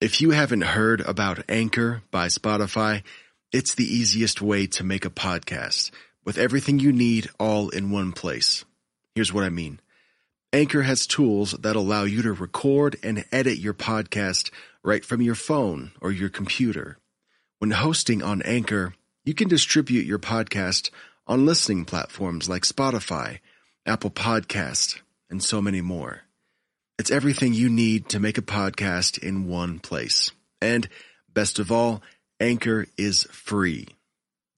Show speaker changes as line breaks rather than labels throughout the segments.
If you haven't heard about Anchor by Spotify, it's the easiest way to make a podcast with everything you need all in one place. Here's what I mean. Anchor has tools that allow you to record and edit your podcast right from your phone or your computer. When hosting on Anchor, you can distribute your podcast on listening platforms like Spotify, Apple Podcast, and so many more. It's everything you need to make a podcast in one place. And best of all, Anchor is free.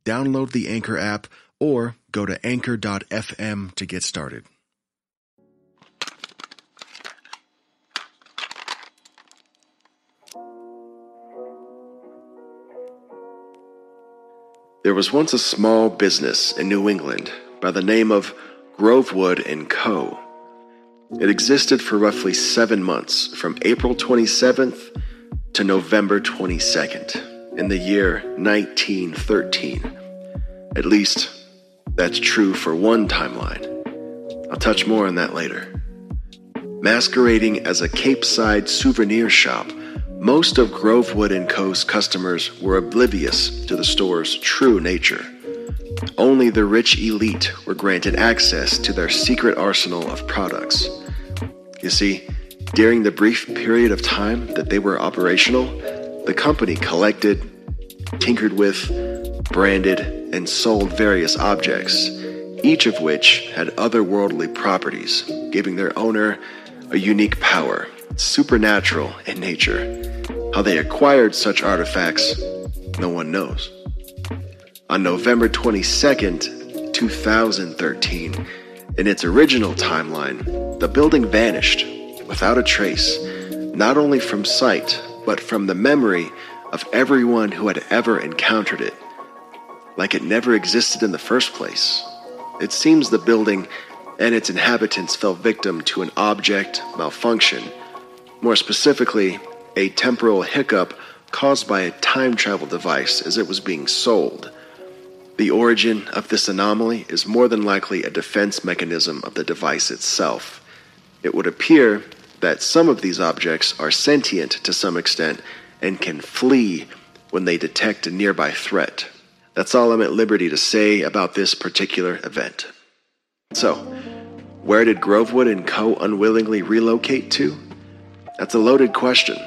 Download the Anchor app or go to anchor.fm to get started. There was once a small business in New England by the name of Grovewood and Co. It existed for roughly seven months, from April 27th to November 22nd, in the year 1913. At least, that's true for one timeline. I'll touch more on that later. Masquerading as a Cape Side souvenir shop, most of Grovewood & Co.'s customers were oblivious to the store's true nature. Only the rich elite were granted access to their secret arsenal of products. You see, during the brief period of time that they were operational, the company collected, tinkered with, branded, and sold various objects, each of which had otherworldly properties, giving their owner a unique power, supernatural in nature. How they acquired such artifacts, no one knows. On November 22nd, 2013, in its original timeline, the building vanished without a trace, not only from sight, but from the memory of everyone who had ever encountered it, like it never existed in the first place. It seems the building and its inhabitants fell victim to an object malfunction, more specifically, a temporal hiccup caused by a time travel device as it was being sold. The origin of this anomaly is more than likely a defense mechanism of the device itself. It would appear that some of these objects are sentient to some extent and can flee when they detect a nearby threat. That's all I'm at liberty to say about this particular event. So, where did Grovewood and Co. unwillingly relocate to? That's a loaded question.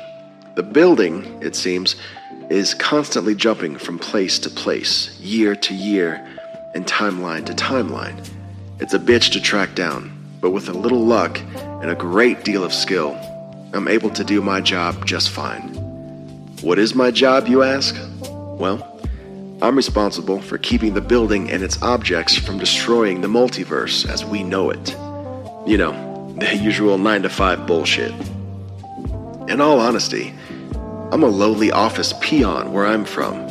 The building, it seems, is constantly jumping from place to place, year to year, and timeline to timeline. It's a bitch to track down, but with a little luck and a great deal of skill, I'm able to do my job just fine. What is my job, you ask? Well, I'm responsible for keeping the building and its objects from destroying the multiverse as we know it. You know, the usual 9 to 5 bullshit. In all honesty, I'm a lowly office peon where I'm from.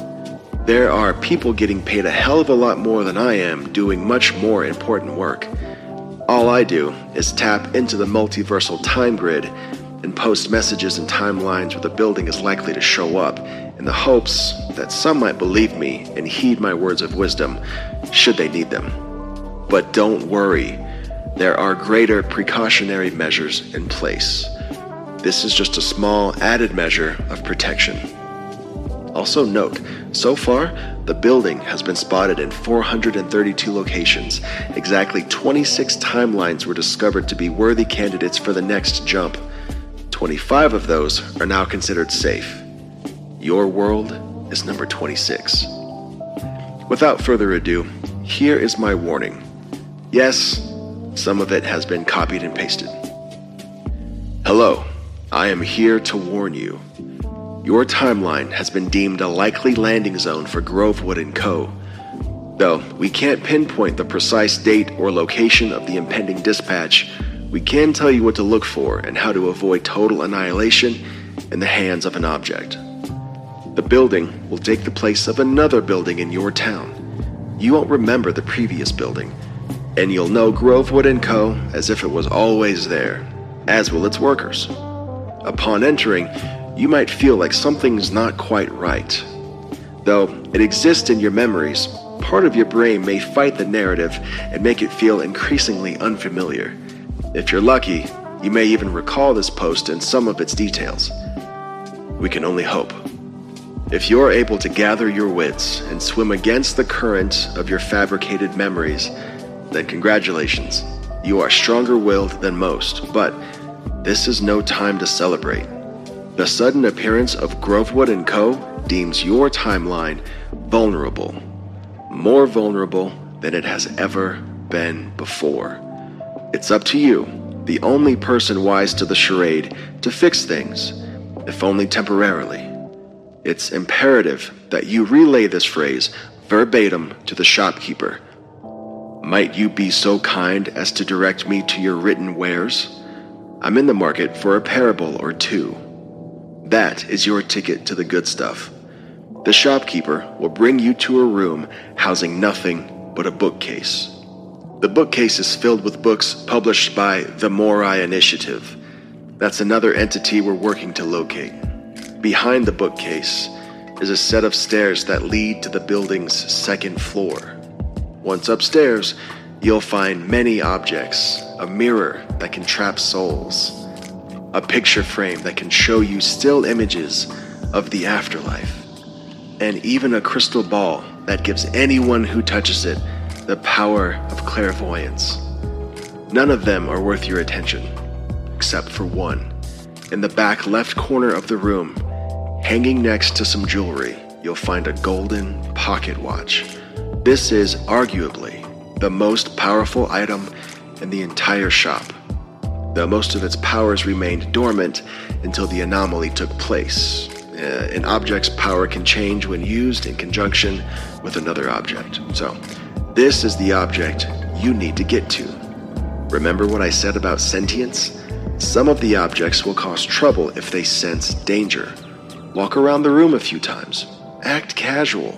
There are people getting paid a hell of a lot more than I am doing much more important work. All I do is tap into the multiversal time grid and post messages and timelines where the building is likely to show up in the hopes that some might believe me and heed my words of wisdom should they need them. But don't worry, there are greater precautionary measures in place. This is just a small added measure of protection. Also, note so far, the building has been spotted in 432 locations. Exactly 26 timelines were discovered to be worthy candidates for the next jump. 25 of those are now considered safe. Your world is number 26. Without further ado, here is my warning. Yes, some of it has been copied and pasted. Hello, I am here to warn you. Your timeline has been deemed a likely landing zone for Grovewood & Co. Though we can't pinpoint the precise date or location of the impending dispatch, we can tell you what to look for and how to avoid total annihilation in the hands of an object. The building will take the place of another building in your town. You won't remember the previous building, and you'll know Grovewood & Co. as if it was always there, as will its workers. Upon entering, you might feel like something's not quite right. Though it exists in your memories, part of your brain may fight the narrative and make it feel increasingly unfamiliar. If you're lucky, you may even recall this post and some of its details. We can only hope. If you're able to gather your wits and swim against the current of your fabricated memories, then congratulations. You are stronger willed than most, but this is no time to celebrate. The sudden appearance of Grovewood & Co. deems your timeline vulnerable. More vulnerable than it has ever been before. It's up to you, the only person wise to the charade, to fix things, if only temporarily. It's imperative that you relay this phrase verbatim to the shopkeeper. Might you be so kind as to direct me to your written wares? I'm in the market for a parable or two. That is your ticket to the good stuff. The shopkeeper will bring you to a room housing nothing but a bookcase. The bookcase is filled with books published by the Morai Initiative. That's another entity we're working to locate. Behind the bookcase is a set of stairs that lead to the building's second floor. Once upstairs, you'll find many objects a mirror that can trap souls, a picture frame that can show you still images of the afterlife, and even a crystal ball that gives anyone who touches it the power of clairvoyance. None of them are worth your attention, except for one. In the back left corner of the room, Hanging next to some jewelry, you'll find a golden pocket watch. This is arguably the most powerful item in the entire shop, though most of its powers remained dormant until the anomaly took place. Uh, an object's power can change when used in conjunction with another object. So, this is the object you need to get to. Remember what I said about sentience? Some of the objects will cause trouble if they sense danger. Walk around the room a few times. Act casual.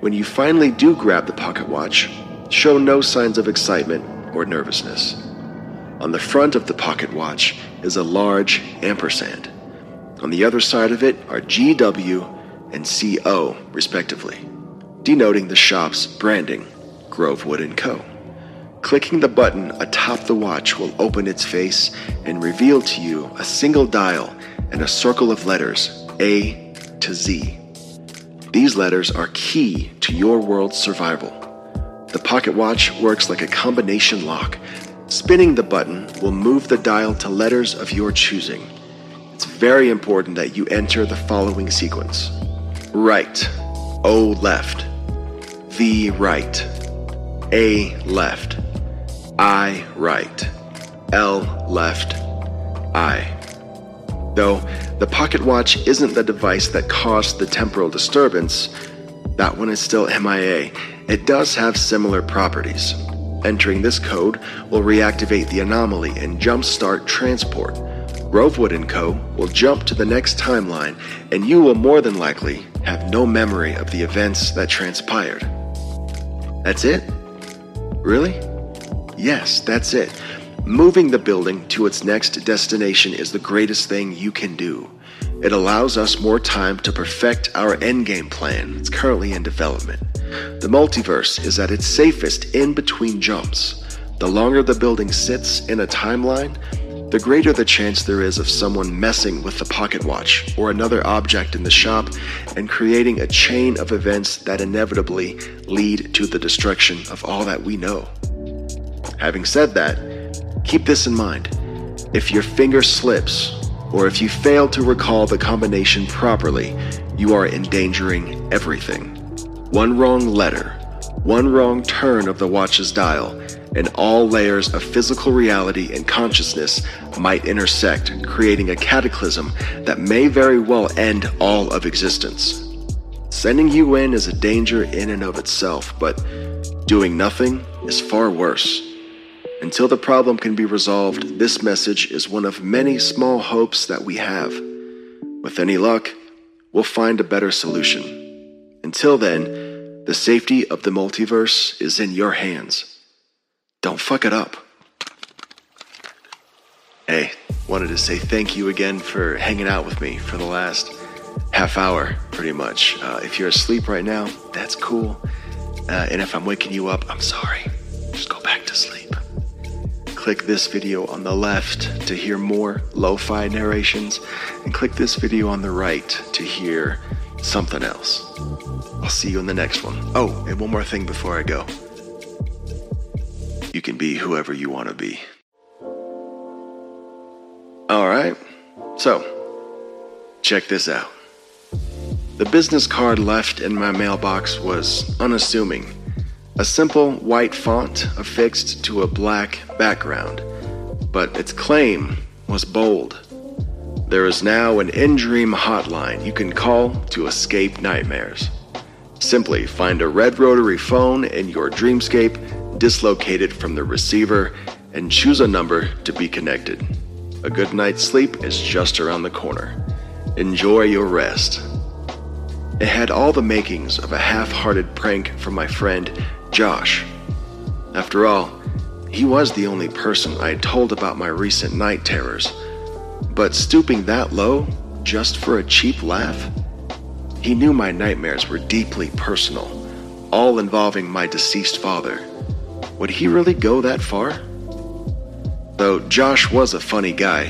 When you finally do grab the pocket watch, show no signs of excitement or nervousness. On the front of the pocket watch is a large ampersand. On the other side of it are GW and CO, respectively, denoting the shop's branding, Grovewood & Co. Clicking the button atop the watch will open its face and reveal to you a single dial and a circle of letters a to Z. These letters are key to your world's survival. The pocket watch works like a combination lock. Spinning the button will move the dial to letters of your choosing. It's very important that you enter the following sequence right, O left, V right, A left, I right, L left, I. Though the pocket watch isn't the device that caused the temporal disturbance, that one is still MIA. It does have similar properties. Entering this code will reactivate the anomaly and jumpstart transport. Grovewood & Co. will jump to the next timeline, and you will more than likely have no memory of the events that transpired. That's it? Really? Yes, that's it. Moving the building to its next destination is the greatest thing you can do. It allows us more time to perfect our endgame plan. It's currently in development. The multiverse is at its safest in between jumps. The longer the building sits in a timeline, the greater the chance there is of someone messing with the pocket watch or another object in the shop and creating a chain of events that inevitably lead to the destruction of all that we know. Having said that, Keep this in mind. If your finger slips, or if you fail to recall the combination properly, you are endangering everything. One wrong letter, one wrong turn of the watch's dial, and all layers of physical reality and consciousness might intersect, creating a cataclysm that may very well end all of existence. Sending you in is a danger in and of itself, but doing nothing is far worse. Until the problem can be resolved, this message is one of many small hopes that we have. With any luck, we'll find a better solution. Until then, the safety of the multiverse is in your hands. Don't fuck it up. Hey, wanted to say thank you again for hanging out with me for the last half hour, pretty much. Uh, if you're asleep right now, that's cool. Uh, and if I'm waking you up, I'm sorry. Just go back to sleep. Click this video on the left to hear more lo fi narrations, and click this video on the right to hear something else. I'll see you in the next one. Oh, and one more thing before I go. You can be whoever you want to be. All right, so check this out. The business card left in my mailbox was unassuming a simple white font affixed to a black background, but its claim was bold. There is now an in dream hotline you can call to escape nightmares. Simply find a red rotary phone in your dreamscape dislocate it from the receiver and choose a number to be connected. A good night's sleep is just around the corner. Enjoy your rest. It had all the makings of a half hearted prank from my friend Josh. After all, he was the only person I had told about my recent night terrors. But stooping that low, just for a cheap laugh? He knew my nightmares were deeply personal, all involving my deceased father. Would he really go that far? Though Josh was a funny guy,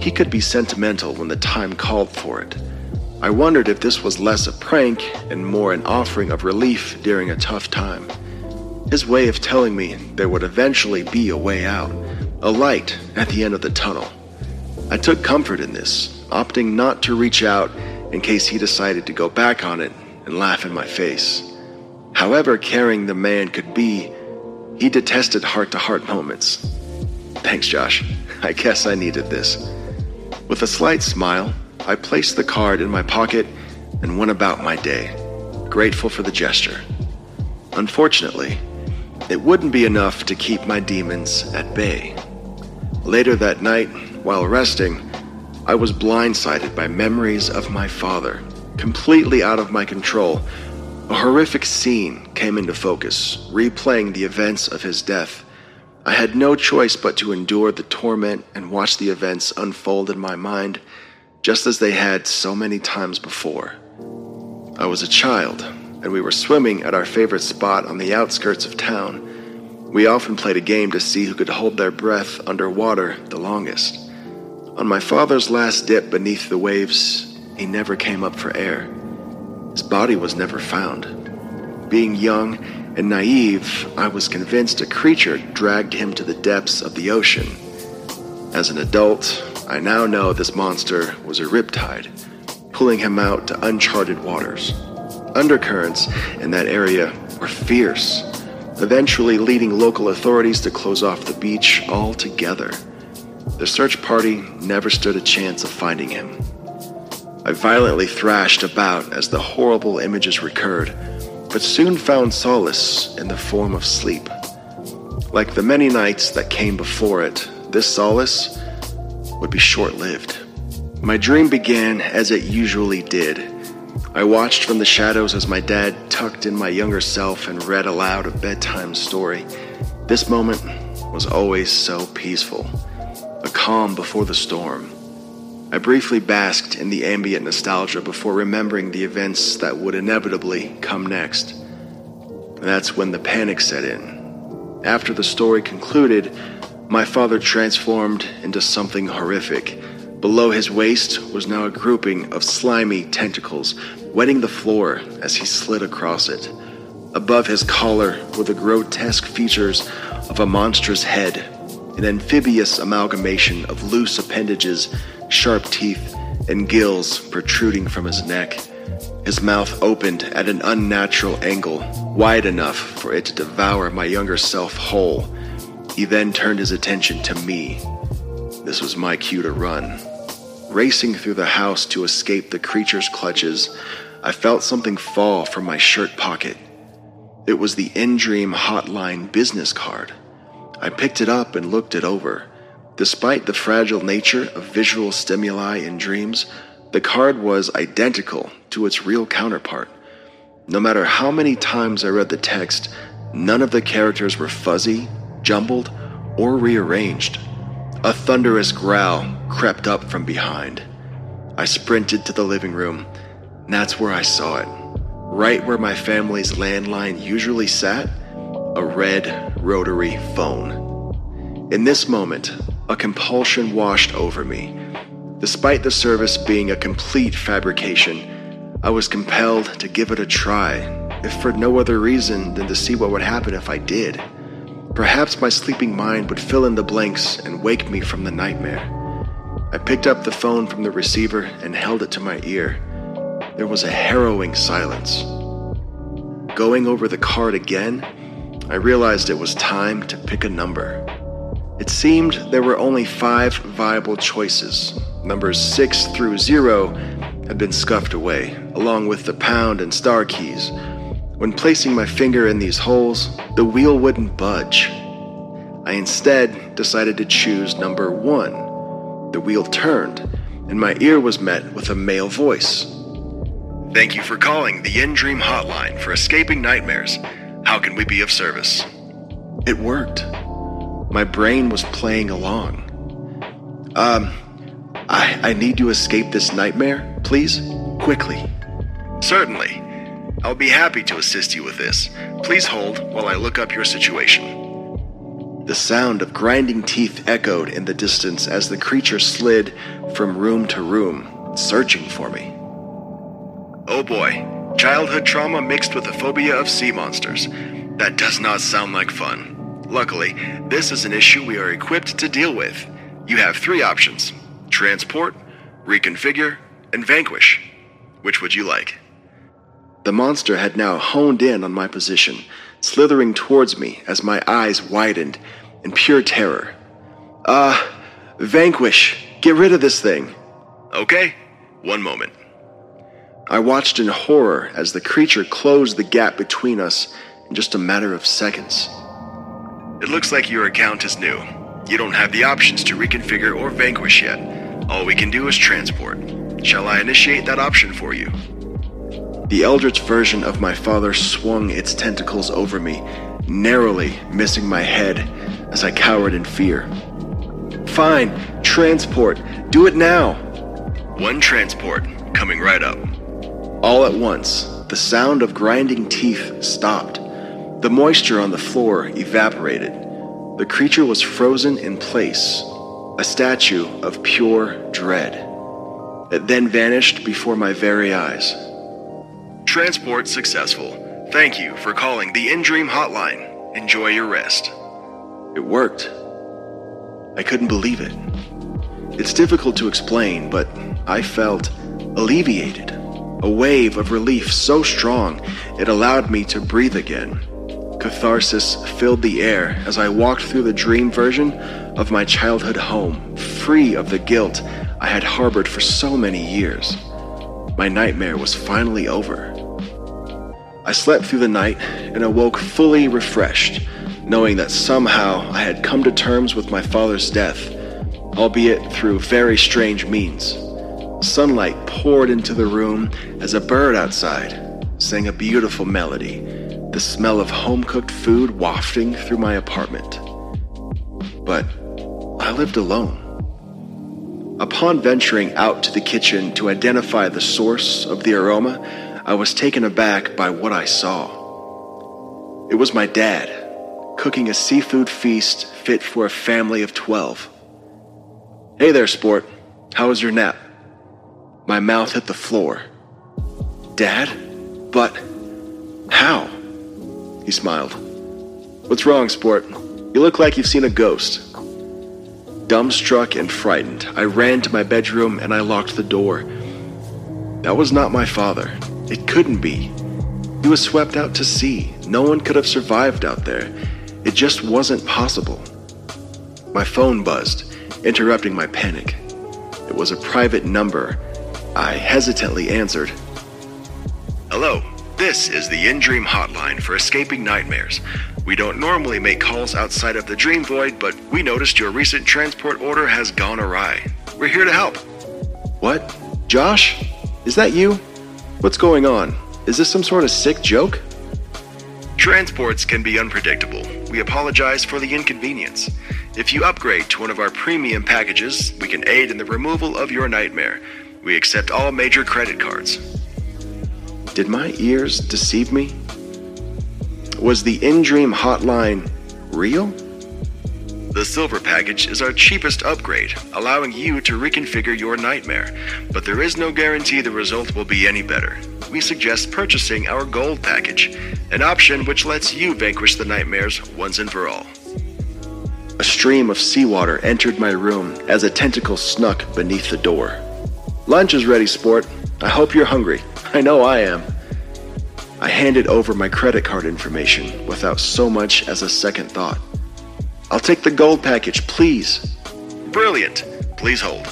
he could be sentimental when the time called for it. I wondered if this was less a prank and more an offering of relief during a tough time. His way of telling me there would eventually be a way out, a light at the end of the tunnel. I took comfort in this, opting not to reach out in case he decided to go back on it and laugh in my face. However caring the man could be, he detested heart to heart moments Thanks, Josh. I guess I needed this. With a slight smile, I placed the card in my pocket and went about my day, grateful for the gesture. Unfortunately, it wouldn't be enough to keep my demons at bay. Later that night, while resting, I was blindsided by memories of my father, completely out of my control. A horrific scene came into focus, replaying the events of his death. I had no choice but to endure the torment and watch the events unfold in my mind, just as they had so many times before. I was a child, and we were swimming at our favorite spot on the outskirts of town. We often played a game to see who could hold their breath underwater the longest. On my father's last dip beneath the waves, he never came up for air. His body was never found. Being young and naive, I was convinced a creature dragged him to the depths of the ocean. As an adult, I now know this monster was a riptide, pulling him out to uncharted waters. Undercurrents in that area were fierce, eventually leading local authorities to close off the beach altogether. The search party never stood a chance of finding him. I violently thrashed about as the horrible images recurred but soon found solace in the form of sleep. Like the many nights that came before it, this solace would be short lived. My dream began as it usually did. I watched from the shadows as my dad tucked in my younger self and read aloud a bedtime story. This moment was always so peaceful, a calm before the storm. I briefly basked in the ambient nostalgia before remembering the events that would inevitably come next. That's when the panic set in. After the story concluded, my father transformed into something horrific. Below his waist was now a grouping of slimy tentacles wetting the floor as he slid across it. Above his collar were the grotesque features of a monstrous head, an amphibious amalgamation of loose appendages sharp teeth, and gills protruding from his neck. His mouth opened at an unnatural angle, wide enough for it to devour my younger self whole. He then turned his attention to me. This was my cue to run. Racing through the house to escape the creature's clutches, I felt something fall from my shirt pocket. It was the In Dream Hotline business card. I picked it up and looked it over. Despite the fragile nature of visual stimuli in dreams, the card was identical to its real counterpart. No matter how many times I read the text, none of the characters were fuzzy, jumbled, or rearranged. A thunderous growl crept up from behind. I sprinted to the living room, that's where I saw it. Right where my family's landline usually sat, a red rotary phone. In this moment, a compulsion washed over me. Despite the service being a complete fabrication, I was compelled to give it a try, if for no other reason than to see what would happen if I did. Perhaps my sleeping mind would fill in the blanks and wake me from the nightmare. I picked up the phone from the receiver and held it to my ear. There was a harrowing silence. Going over the card again, I realized it was time to pick a number. It seemed there were only five viable choices. Numbers 6 through 0 had been scuffed away, along with the pound and star keys. When placing my finger in these holes, the wheel wouldn't budge. I instead decided to choose number 1. The wheel turned, and my ear was met with a male voice. Thank you for calling the In Dream Hotline for escaping nightmares. How can we be of service? It worked. My brain was playing along. Um, I, I need to escape this nightmare, please? Quickly. Certainly. I'll be happy to assist you with this. Please hold while I look up your situation. The sound of grinding teeth echoed in the distance as the creature slid from room to room, searching for me. Oh boy, childhood trauma mixed with a phobia of sea monsters. That does not sound like fun. Luckily, this is an issue we are equipped to deal with. You have three options transport, reconfigure, and vanquish. Which would you like? The monster had now honed in on my position, slithering towards me as my eyes widened in pure terror. Uh, vanquish. Get rid of this thing. Okay, one moment. I watched in horror as the creature closed the gap between us in just a matter of seconds. It looks like your account is new. You don't have the options to reconfigure or vanquish yet. All we can do is transport. Shall I initiate that option for you? The eldritch version of my father swung its tentacles over me, narrowly missing my head as I cowered in fear. Fine, transport. Do it now. One transport, coming right up. All at once, the sound of grinding teeth stopped. The moisture on the floor evaporated. The creature was frozen in place, a statue of pure dread. It then vanished before my very eyes. Transport successful. Thank you for calling the In Dream Hotline. Enjoy your rest. It worked. I couldn't believe it. It's difficult to explain, but I felt alleviated. A wave of relief so strong it allowed me to breathe again. Catharsis filled the air as I walked through the dream version of my childhood home, free of the guilt I had harbored for so many years. My nightmare was finally over. I slept through the night and awoke fully refreshed, knowing that somehow I had come to terms with my father's death, albeit through very strange means. Sunlight poured into the room as a bird outside sang a beautiful melody the smell of home cooked food wafting through my apartment. But I lived alone. Upon venturing out to the kitchen to identify the source of the aroma, I was taken aback by what I saw. It was my dad, cooking a seafood feast fit for a family of 12. Hey there, sport. How was your nap? My mouth hit the floor. Dad? But how? He smiled. What's wrong, sport? You look like you've seen a ghost. Dumbstruck and frightened, I ran to my bedroom and I locked the door. That was not my father. It couldn't be. He was swept out to sea. No one could have survived out there. It just wasn't possible. My phone buzzed, interrupting my panic. It was a private number. I hesitantly answered. Hello, this is the In Dream hotline for escaping nightmares. We don't normally make calls outside of the dream void, but we noticed your recent transport order has gone awry. We're here to help. What? Josh? Is that you? What's going on? Is this some sort of sick joke? Transports can be unpredictable. We apologize for the inconvenience. If you upgrade to one of our premium packages, we can aid in the removal of your nightmare. We accept all major credit cards. Did my ears deceive me? Was the in dream hotline real? The silver package is our cheapest upgrade, allowing you to reconfigure your nightmare, but there is no guarantee the result will be any better. We suggest purchasing our gold package, an option which lets you vanquish the nightmares once and for all. A stream of seawater entered my room as a tentacle snuck beneath the door. Lunch is ready, sport. I hope you're hungry. I know I am. I handed over my credit card information without so much as a second thought. I'll take the gold package, please. Brilliant. Please hold.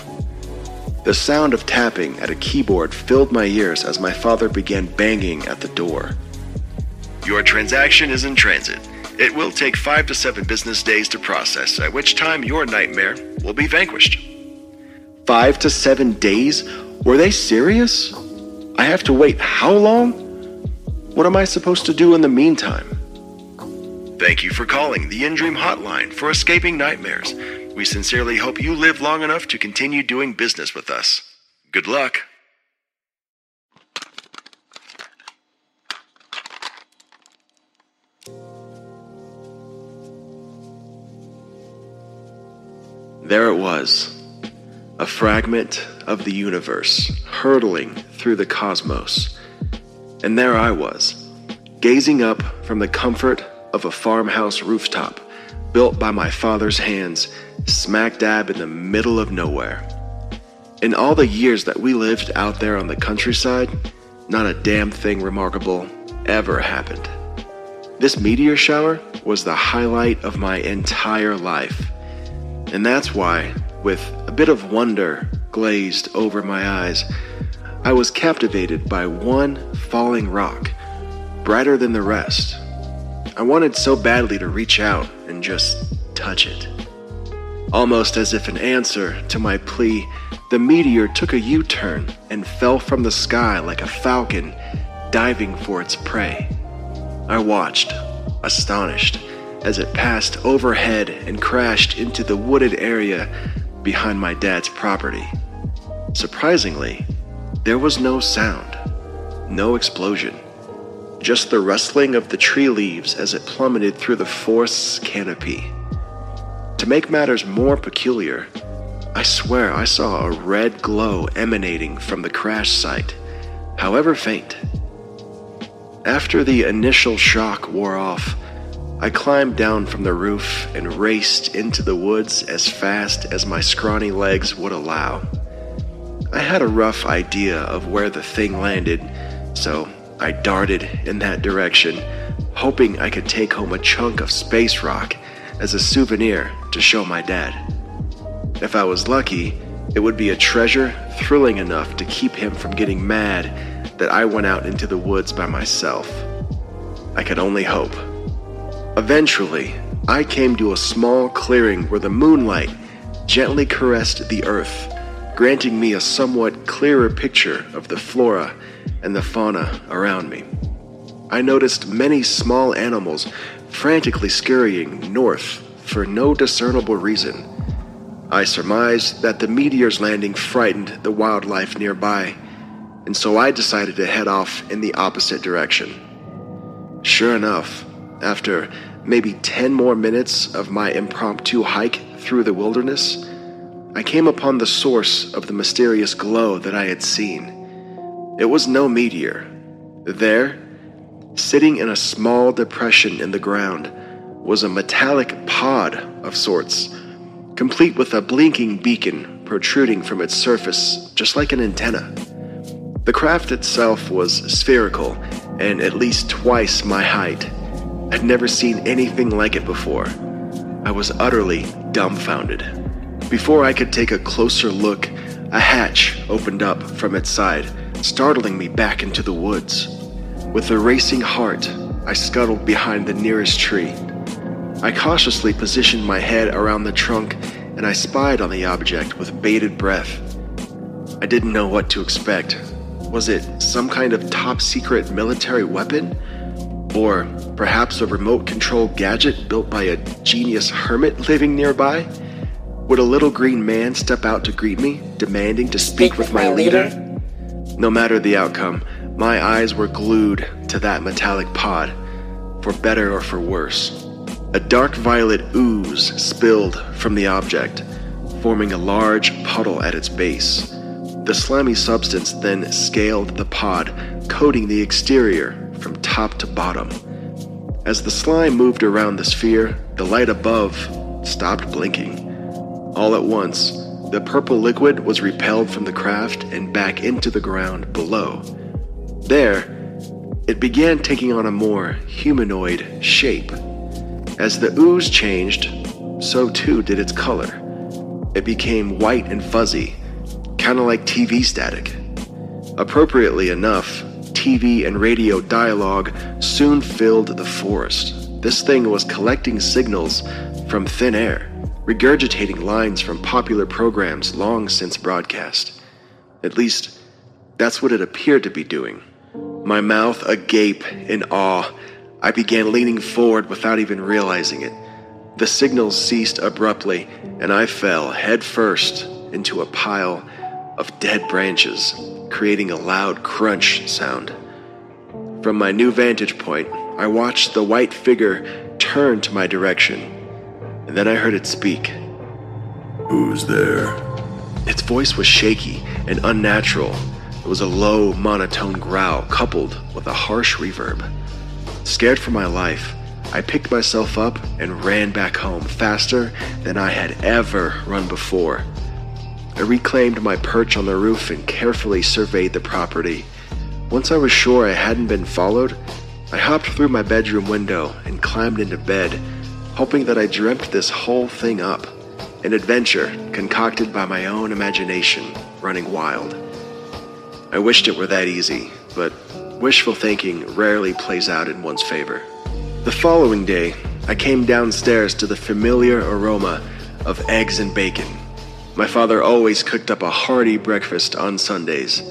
The sound of tapping at a keyboard filled my ears as my father began banging at the door. Your transaction is in transit. It will take five to seven business days to process, at which time your nightmare will be vanquished. Five to seven days? Were they serious? I have to wait how long? What am I supposed to do in the meantime? Thank you for calling the InDream Hotline for escaping nightmares. We sincerely hope you live long enough to continue doing business with us. Good luck. There it was, a fragment of the universe hurtling through the cosmos. And there I was, gazing up from the comfort of a farmhouse rooftop built by my father's hands, smack dab in the middle of nowhere. In all the years that we lived out there on the countryside, not a damn thing remarkable ever happened. This meteor shower was the highlight of my entire life. And that's why, with a bit of wonder glazed over my eyes, I was captivated by one falling rock, brighter than the rest. I wanted so badly to reach out and just touch it. Almost as if an answer to my plea, the meteor took a U turn and fell from the sky like a falcon diving for its prey. I watched, astonished, as it passed overhead and crashed into the wooded area behind my dad's property. Surprisingly, there was no sound, no explosion, just the rustling of the tree leaves as it plummeted through the forest's canopy. To make matters more peculiar, I swear I saw a red glow emanating from the crash site, however faint. After the initial shock wore off, I climbed down from the roof and raced into the woods as fast as my scrawny legs would allow. I had a rough idea of where the thing landed, so I darted in that direction, hoping I could take home a chunk of space rock as a souvenir to show my dad. If I was lucky, it would be a treasure thrilling enough to keep him from getting mad that I went out into the woods by myself. I could only hope. Eventually, I came to a small clearing where the moonlight gently caressed the earth granting me a somewhat clearer picture of the flora and the fauna around me. I noticed many small animals frantically scurrying north for no discernible reason. I surmised that the meteor's landing frightened the wildlife nearby, and so I decided to head off in the opposite direction. Sure enough, after maybe 10 more minutes of my impromptu hike through the wilderness, I came upon the source of the mysterious glow that I had seen. It was no meteor. There, sitting in a small depression in the ground, was a metallic pod of sorts, complete with a blinking beacon protruding from its surface, just like an antenna. The craft itself was spherical and at least twice my height. I'd never seen anything like it before. I was utterly dumbfounded. Before I could take a closer look, a hatch opened up from its side, startling me back into the woods. With a racing heart, I scuttled behind the nearest tree. I cautiously positioned my head around the trunk and I spied on the object with bated breath. I didn't know what to expect. Was it some kind of top secret military weapon? Or perhaps a remote control gadget built by a genius hermit living nearby? Would a little green man step out to greet me, demanding to speak with my leader? No matter the outcome, my eyes were glued to that metallic pod, for better or for worse. A dark violet ooze spilled from the object, forming a large puddle at its base. The slimy substance then scaled the pod, coating the exterior from top to bottom. As the slime moved around the sphere, the light above stopped blinking. All at once, the purple liquid was repelled from the craft and back into the ground below. There, it began taking on a more humanoid shape. As the ooze changed, so too did its color. It became white and fuzzy, kind of like TV static. Appropriately enough, TV and radio dialogue soon filled the forest. This thing was collecting signals from thin air, regurgitating lines from popular programs long since broadcast. At least, that's what it appeared to be doing. My mouth agape in awe, I began leaning forward without even realizing it. The signals ceased abruptly, and I fell headfirst into a pile of dead branches, creating a loud crunch sound. From my new vantage point, I watched the white figure turn to my direction, and then I heard it speak.
Who's there?
Its voice was shaky and unnatural. It was a low, monotone growl coupled with a harsh reverb. Scared for my life, I picked myself up and ran back home faster than I had ever run before. I reclaimed my perch on the roof and carefully surveyed the property. Once I was sure I hadn't been followed, I hopped through my bedroom window and climbed into bed, hoping that I dreamt this whole thing up. An adventure concocted by my own imagination running wild. I wished it were that easy, but wishful thinking rarely plays out in one's favor. The following day, I came downstairs to the familiar aroma of eggs and bacon my father always cooked up a hearty breakfast on Sundays.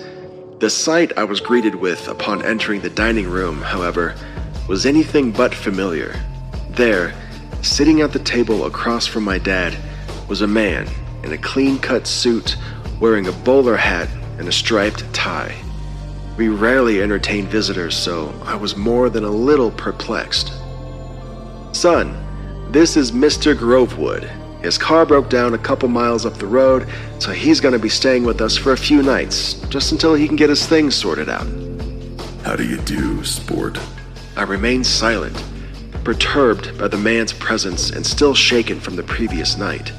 The sight I was greeted with upon entering the dining room, however, was anything but familiar. There, sitting at the table across from my dad, was a man in a clean cut suit wearing a bowler hat and a striped tie. We rarely entertained visitors, so I was more than a little perplexed. Son, this is Mr. Grovewood, his car broke down a couple miles up the road, so he's going to be staying with us for a few nights, just until he can get his things sorted out.
How do you do, sport?
I remained silent, perturbed by the man's presence and still shaken from the previous night.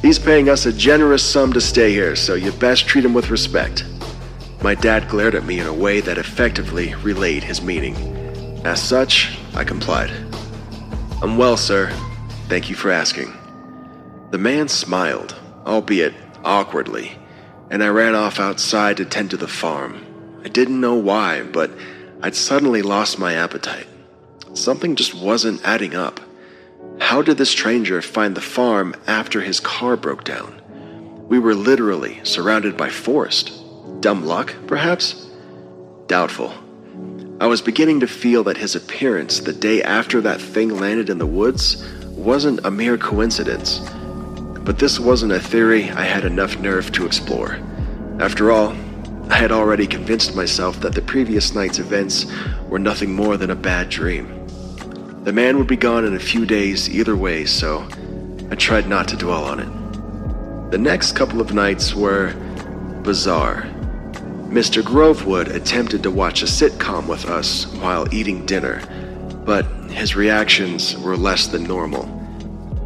He's paying us a generous sum to stay here, so you best treat him with respect. My dad glared at me in a way that effectively relayed his meaning. As such, I complied. I'm well, sir. Thank you for asking. The man smiled, albeit awkwardly, and I ran off outside to tend to the farm. I didn't know why, but I'd suddenly lost my appetite. Something just wasn't adding up. How did the stranger find the farm after his car broke down? We were literally surrounded by forest. Dumb luck, perhaps? Doubtful. I was beginning to feel that his appearance the day after that thing landed in the woods wasn't a mere coincidence. But this wasn't a theory I had enough nerve to explore. After all, I had already convinced myself that the previous night's events were nothing more than a bad dream. The man would be gone in a few days either way, so I tried not to dwell on it. The next couple of nights were bizarre. Mr. Grovewood attempted to watch a sitcom with us while eating dinner, but his reactions were less than normal.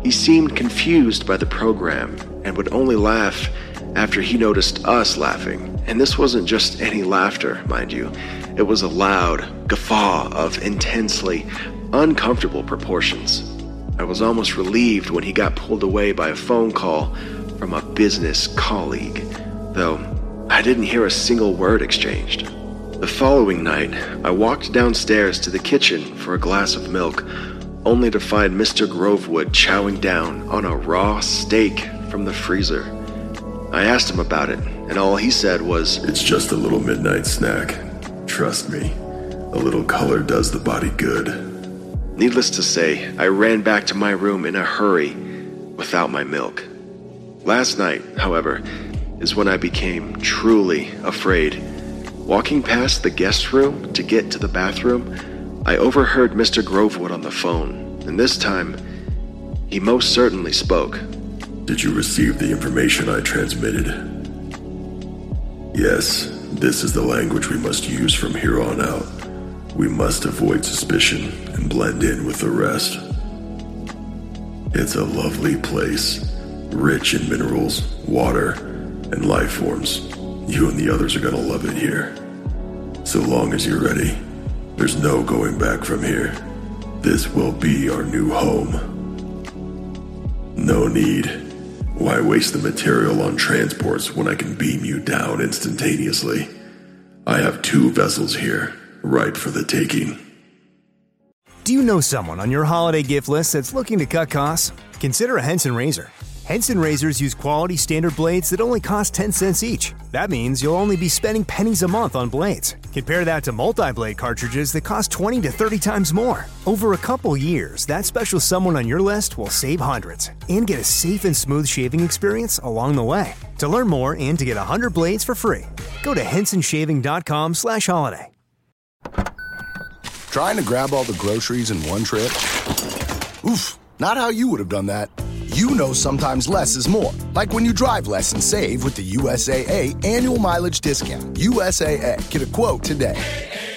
He seemed confused by the program and would only laugh after he noticed us laughing. And this wasn't just any laughter, mind you. It was a loud guffaw of intensely uncomfortable proportions. I was almost relieved when he got pulled away by a phone call from a business colleague, though I didn't hear a single word exchanged. The following night, I walked downstairs to the kitchen for a glass of milk only to find Mr. Grovewood chowing down on a raw steak from the freezer. I asked him about it,
and all he said was,
It's just a little midnight snack. Trust me, a little color does the body good.
Needless to say, I ran back to my room in a hurry without my milk. Last night, however, is when I became truly afraid. Walking past the guest room to get to the bathroom, I overheard Mr. Grovewood on the phone, and this time, he most certainly spoke.
Did you receive the information I transmitted? Yes, this is the language we must use from here on out. We must avoid suspicion and blend in with the rest. It's a lovely place, rich in minerals, water, and life forms. You and the others are gonna love it here. So long as you're ready, there's no going back from here. This will be our new home. No need. Why waste the material on transports when I can beam you down instantaneously? I have two vessels here, ripe for the taking.
Do you know someone on your holiday gift list that's looking to cut costs? Consider a Henson razor. Henson razors use quality standard blades that only cost 10 cents each. That means you'll only be spending pennies a month on blades. Compare that to multi blade cartridges that cost 20 to 30 times more. Over a couple years, that special someone on your list will save hundreds and get a safe and smooth shaving experience along the way. To learn more and to get 100 blades for free, go to hensonshaving.com slash holiday.
Trying to grab all the groceries in one trip? Oof, not how you would have done that. You know sometimes less is more. Like when you drive less and save with the USAA annual mileage discount. USAA, get a quote today.